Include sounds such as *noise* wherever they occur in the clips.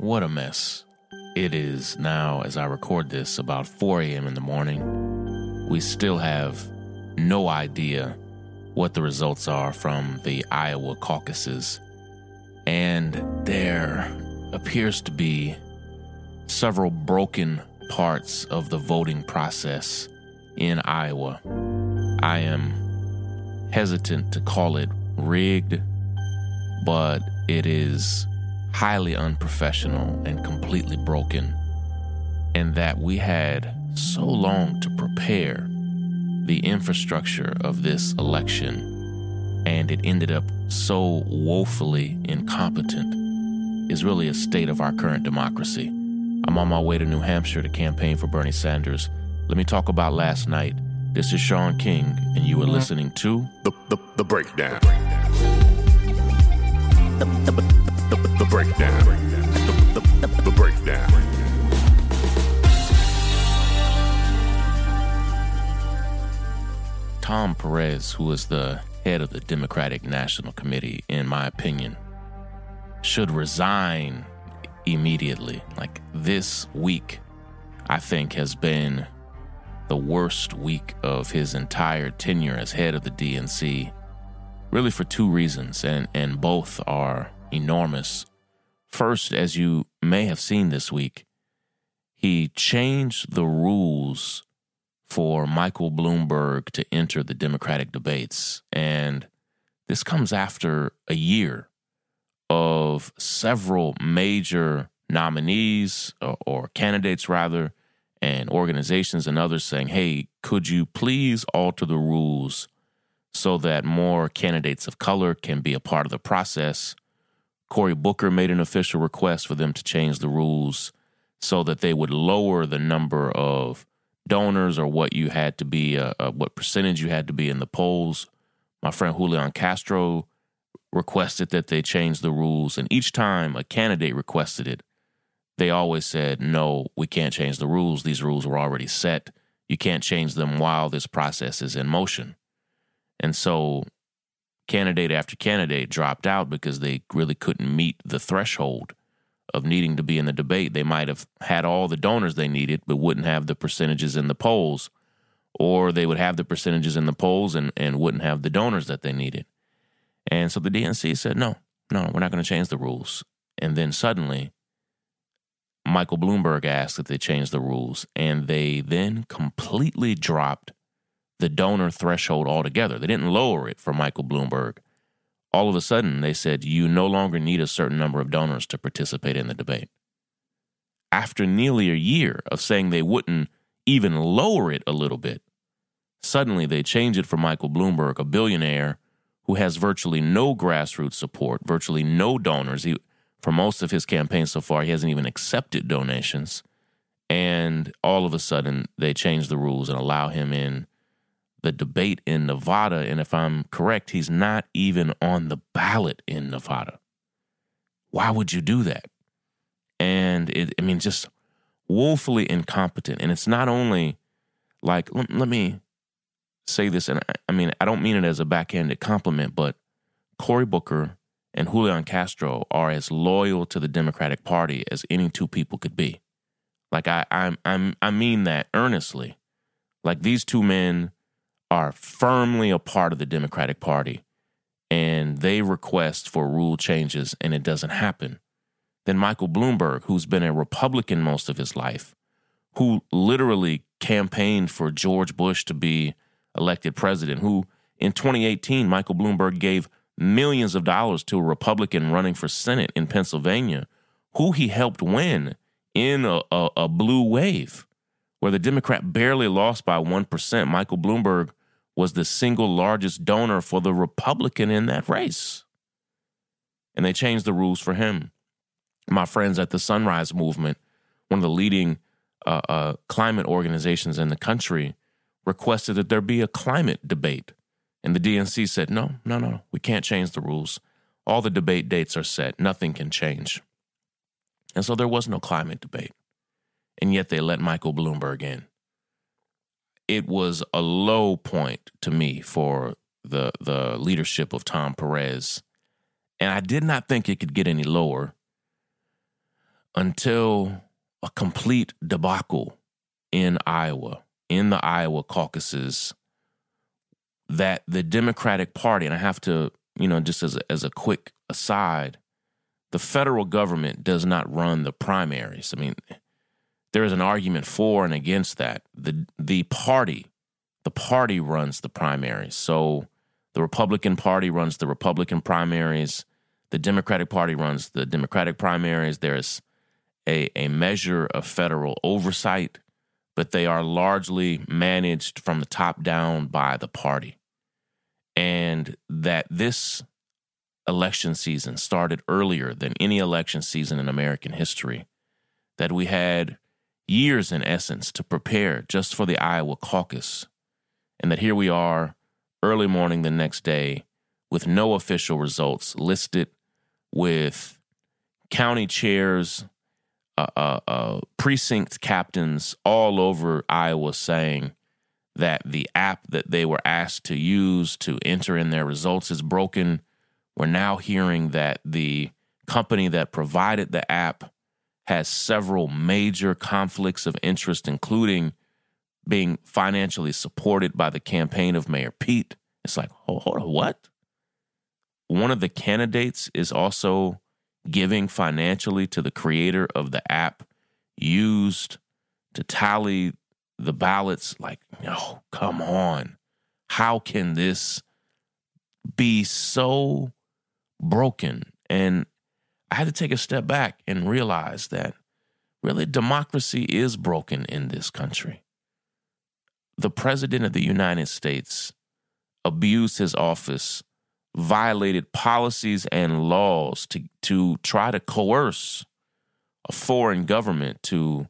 what a mess. It is now, as I record this, about 4 a.m. in the morning. We still have no idea what the results are from the Iowa caucuses. And there appears to be several broken parts of the voting process in Iowa. I am hesitant to call it rigged, but it is highly unprofessional and completely broken, and that we had so long to prepare the infrastructure of this election, and it ended up so woefully incompetent, is really a state of our current democracy. I'm on my way to New Hampshire to campaign for Bernie Sanders. Let me talk about last night. This is Shaun King, and you are listening to The, the, the breakdown. The, the, the, the, the breakdown. The, the, the, breakdown. Tom Perez, who is the head of the Democratic National Committee, in my opinion, should resign immediately. Like this week, I think has been the worst week of his entire tenure as head of the DNC, really for two reasons, and, and both are enormous. First, as you may have seen this week, he changed the rules for Michael Bloomberg to enter the Democratic debates. And this comes after a year of several major nominees or, or, candidates, rather, and organizations and others saying, hey, could you please alter the rules so that more candidates of color can be a part of the process? Cory Booker made an official request for them to change the rules so that they would lower the number of donors or what you had to be, uh, uh, what percentage you had to be in the polls. My friend Julian Castro requested that they change the rules, and each time a candidate requested it, they always said, "No, we can't change the rules. These rules were already set. You can't change them while this process is in motion." And so, candidate after candidate dropped out because they really couldn't meet the threshold of needing to be in the debate. They might have had all the donors they needed, but wouldn't have the percentages in the polls, or they would have the percentages in the polls and, and wouldn't have the donors that they needed. And so the DNC said, no, no, we're not going to change the rules. And then suddenly, Michael Bloomberg asked that they change the rules, and they then completely dropped the donor threshold altogether. They didn't lower it for Michael Bloomberg all of a sudden they said you no longer need a certain number of donors to participate in the debate. After nearly a year of saying they wouldn't even lower it a little bit, suddenly they change it for Michael Bloomberg, a billionaire who has virtually no grassroots support, virtually no donors. He, for most of his campaign so far, he hasn't even accepted donations. And all of a sudden, they change the rules and allow him in the debate in Nevada. And if I'm correct, he's not even on the ballot in Nevada. Why would you do that? And it, I mean, just woefully incompetent. And it's not only like, let, let me say this, and I, I mean, I don't mean it as a backhanded compliment, but Cory Booker and Julian Castro are as loyal to the Democratic Party as any two people could be. Like I, I'm, I'm, I mean that earnestly. Like these two men are firmly a part of the Democratic Party and they request for rule changes and it doesn't happen, then Michael Bloomberg, who's been a Republican most of his life, who literally campaigned for George Bush to be elected president, who in 2018, Michael Bloomberg gave millions of dollars to a Republican running for Senate in Pennsylvania, who he helped win in a, a, a blue wave where the Democrat barely lost by 1%. Michael Bloomberg was the single largest donor for the Republican in that race. And they changed the rules for him. My friends at the Sunrise Movement, one of the leading uh, uh, climate organizations in the country, requested that there be a climate debate. And the DNC said, no, no, no, we can't change the rules. All the debate dates are set, nothing can change. And so there was no climate debate. And yet they let Michael Bloomberg in it was a low point to me for the the leadership of Tom Perez, and I did not think it could get any lower until a complete debacle in Iowa, in the Iowa caucuses, that the Democratic Party, and I have to, you know, just as a, as a quick aside, the federal government does not run the primaries. I mean, there is an argument for and against that. The the party, the party runs the primaries. So the Republican Party runs the Republican primaries. The Democratic Party runs the Democratic primaries. There's a, a measure of federal oversight, but they are largely managed from the top down by the party. And that this election season started earlier than any election season in American history, that we had years in essence to prepare just for the Iowa caucus, and that here we are early morning the next day with no official results listed, with county chairs, uh, uh, uh, precinct captains all over Iowa saying that the app that they were asked to use to enter in their results is broken. We're now hearing that the company that provided the app has several major conflicts of interest, including being financially supported by the campaign of Mayor Pete. It's like, hold, on, what? One of the candidates is also giving financially to the creator of the app used to tally the ballots. Like, no, come on. How can this be so broken? And I had to take a step back and realize that really democracy is broken in this country the President of the United States abused his office, violated policies and laws to, to try to coerce a foreign government to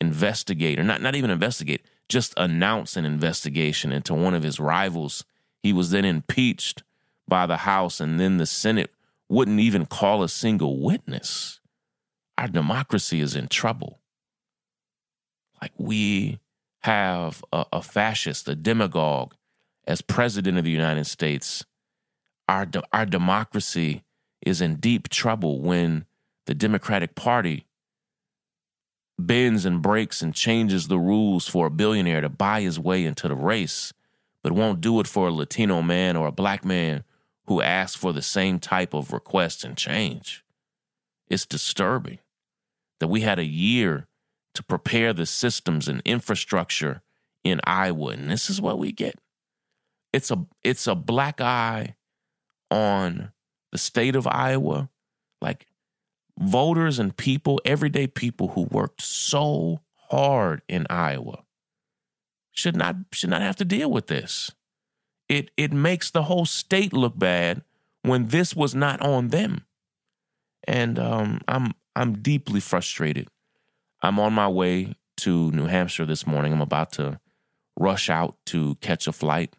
investigate, or not, not even investigate, just announce an investigation into one of his rivals. He was then impeached by the House, and then the Senate wouldn't even call a single witness. Our democracy is in trouble. Like we have a, a fascist, a demagogue, as president of the United States, our our democracy is in deep trouble when the Democratic Party bends and breaks and changes the rules for a billionaire to buy his way into the race, but won't do it for a Latino man or a black man who asks for the same type of request and change. It's disturbing that we had a year to prepare the systems and infrastructure in Iowa. And this is what we get. It's a it's a black eye on the state of Iowa. Like voters and people, everyday people who worked so hard in Iowa should not should not have to deal with this. It it makes the whole state look bad when this was not on them. And um, I'm I'm deeply frustrated I'm on my way to New Hampshire this morning. I'm about to rush out to catch a flight.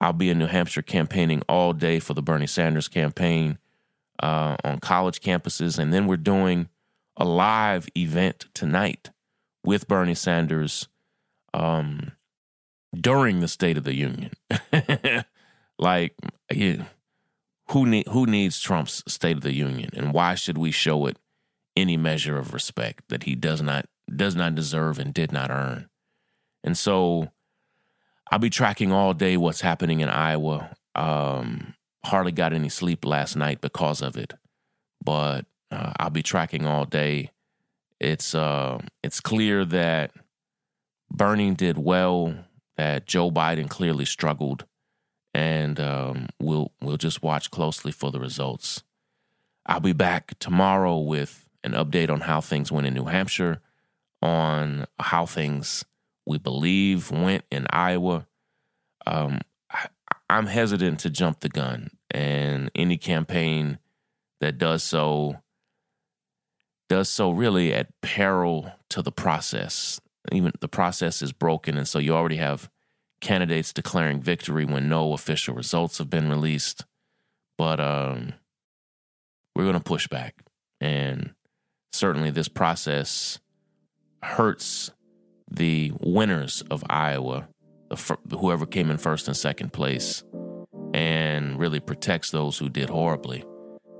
I'll be in New Hampshire campaigning all day for the Bernie Sanders campaign uh, on college campuses. And then we're doing a live event tonight with Bernie Sanders um, during the State of the Union. *laughs* like, who, need, who needs Trump's State of the Union? And why should we show it any measure of respect that he does not does not deserve and did not earn. And so I'll be tracking all day what's happening in Iowa. Um, hardly got any sleep last night because of it, but uh, I'll be tracking all day. It's uh, it's clear that Bernie did well, that Joe Biden clearly struggled, and um, we'll we'll just watch closely for the results. I'll be back tomorrow with an update on how things went in New Hampshire, on how things we believe went in Iowa. Um, I, I'm hesitant to jump the gun, and any campaign that does so does so really at peril to the process. Even the process is broken, and so you already have candidates declaring victory when no official results have been released. But um, we're going to push back, and certainly this process hurts the winners of Iowa, whoever came in first and second place, and really protects those who did horribly.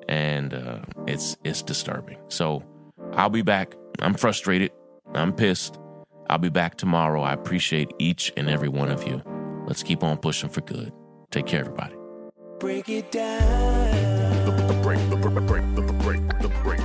And uh, it's it's disturbing. So I'll be back. I'm frustrated. I'm pissed. I'll be back tomorrow. I appreciate each and every one of you. Let's keep on pushing for good. Take care, everybody. Break it down. The break, break, break, break, break.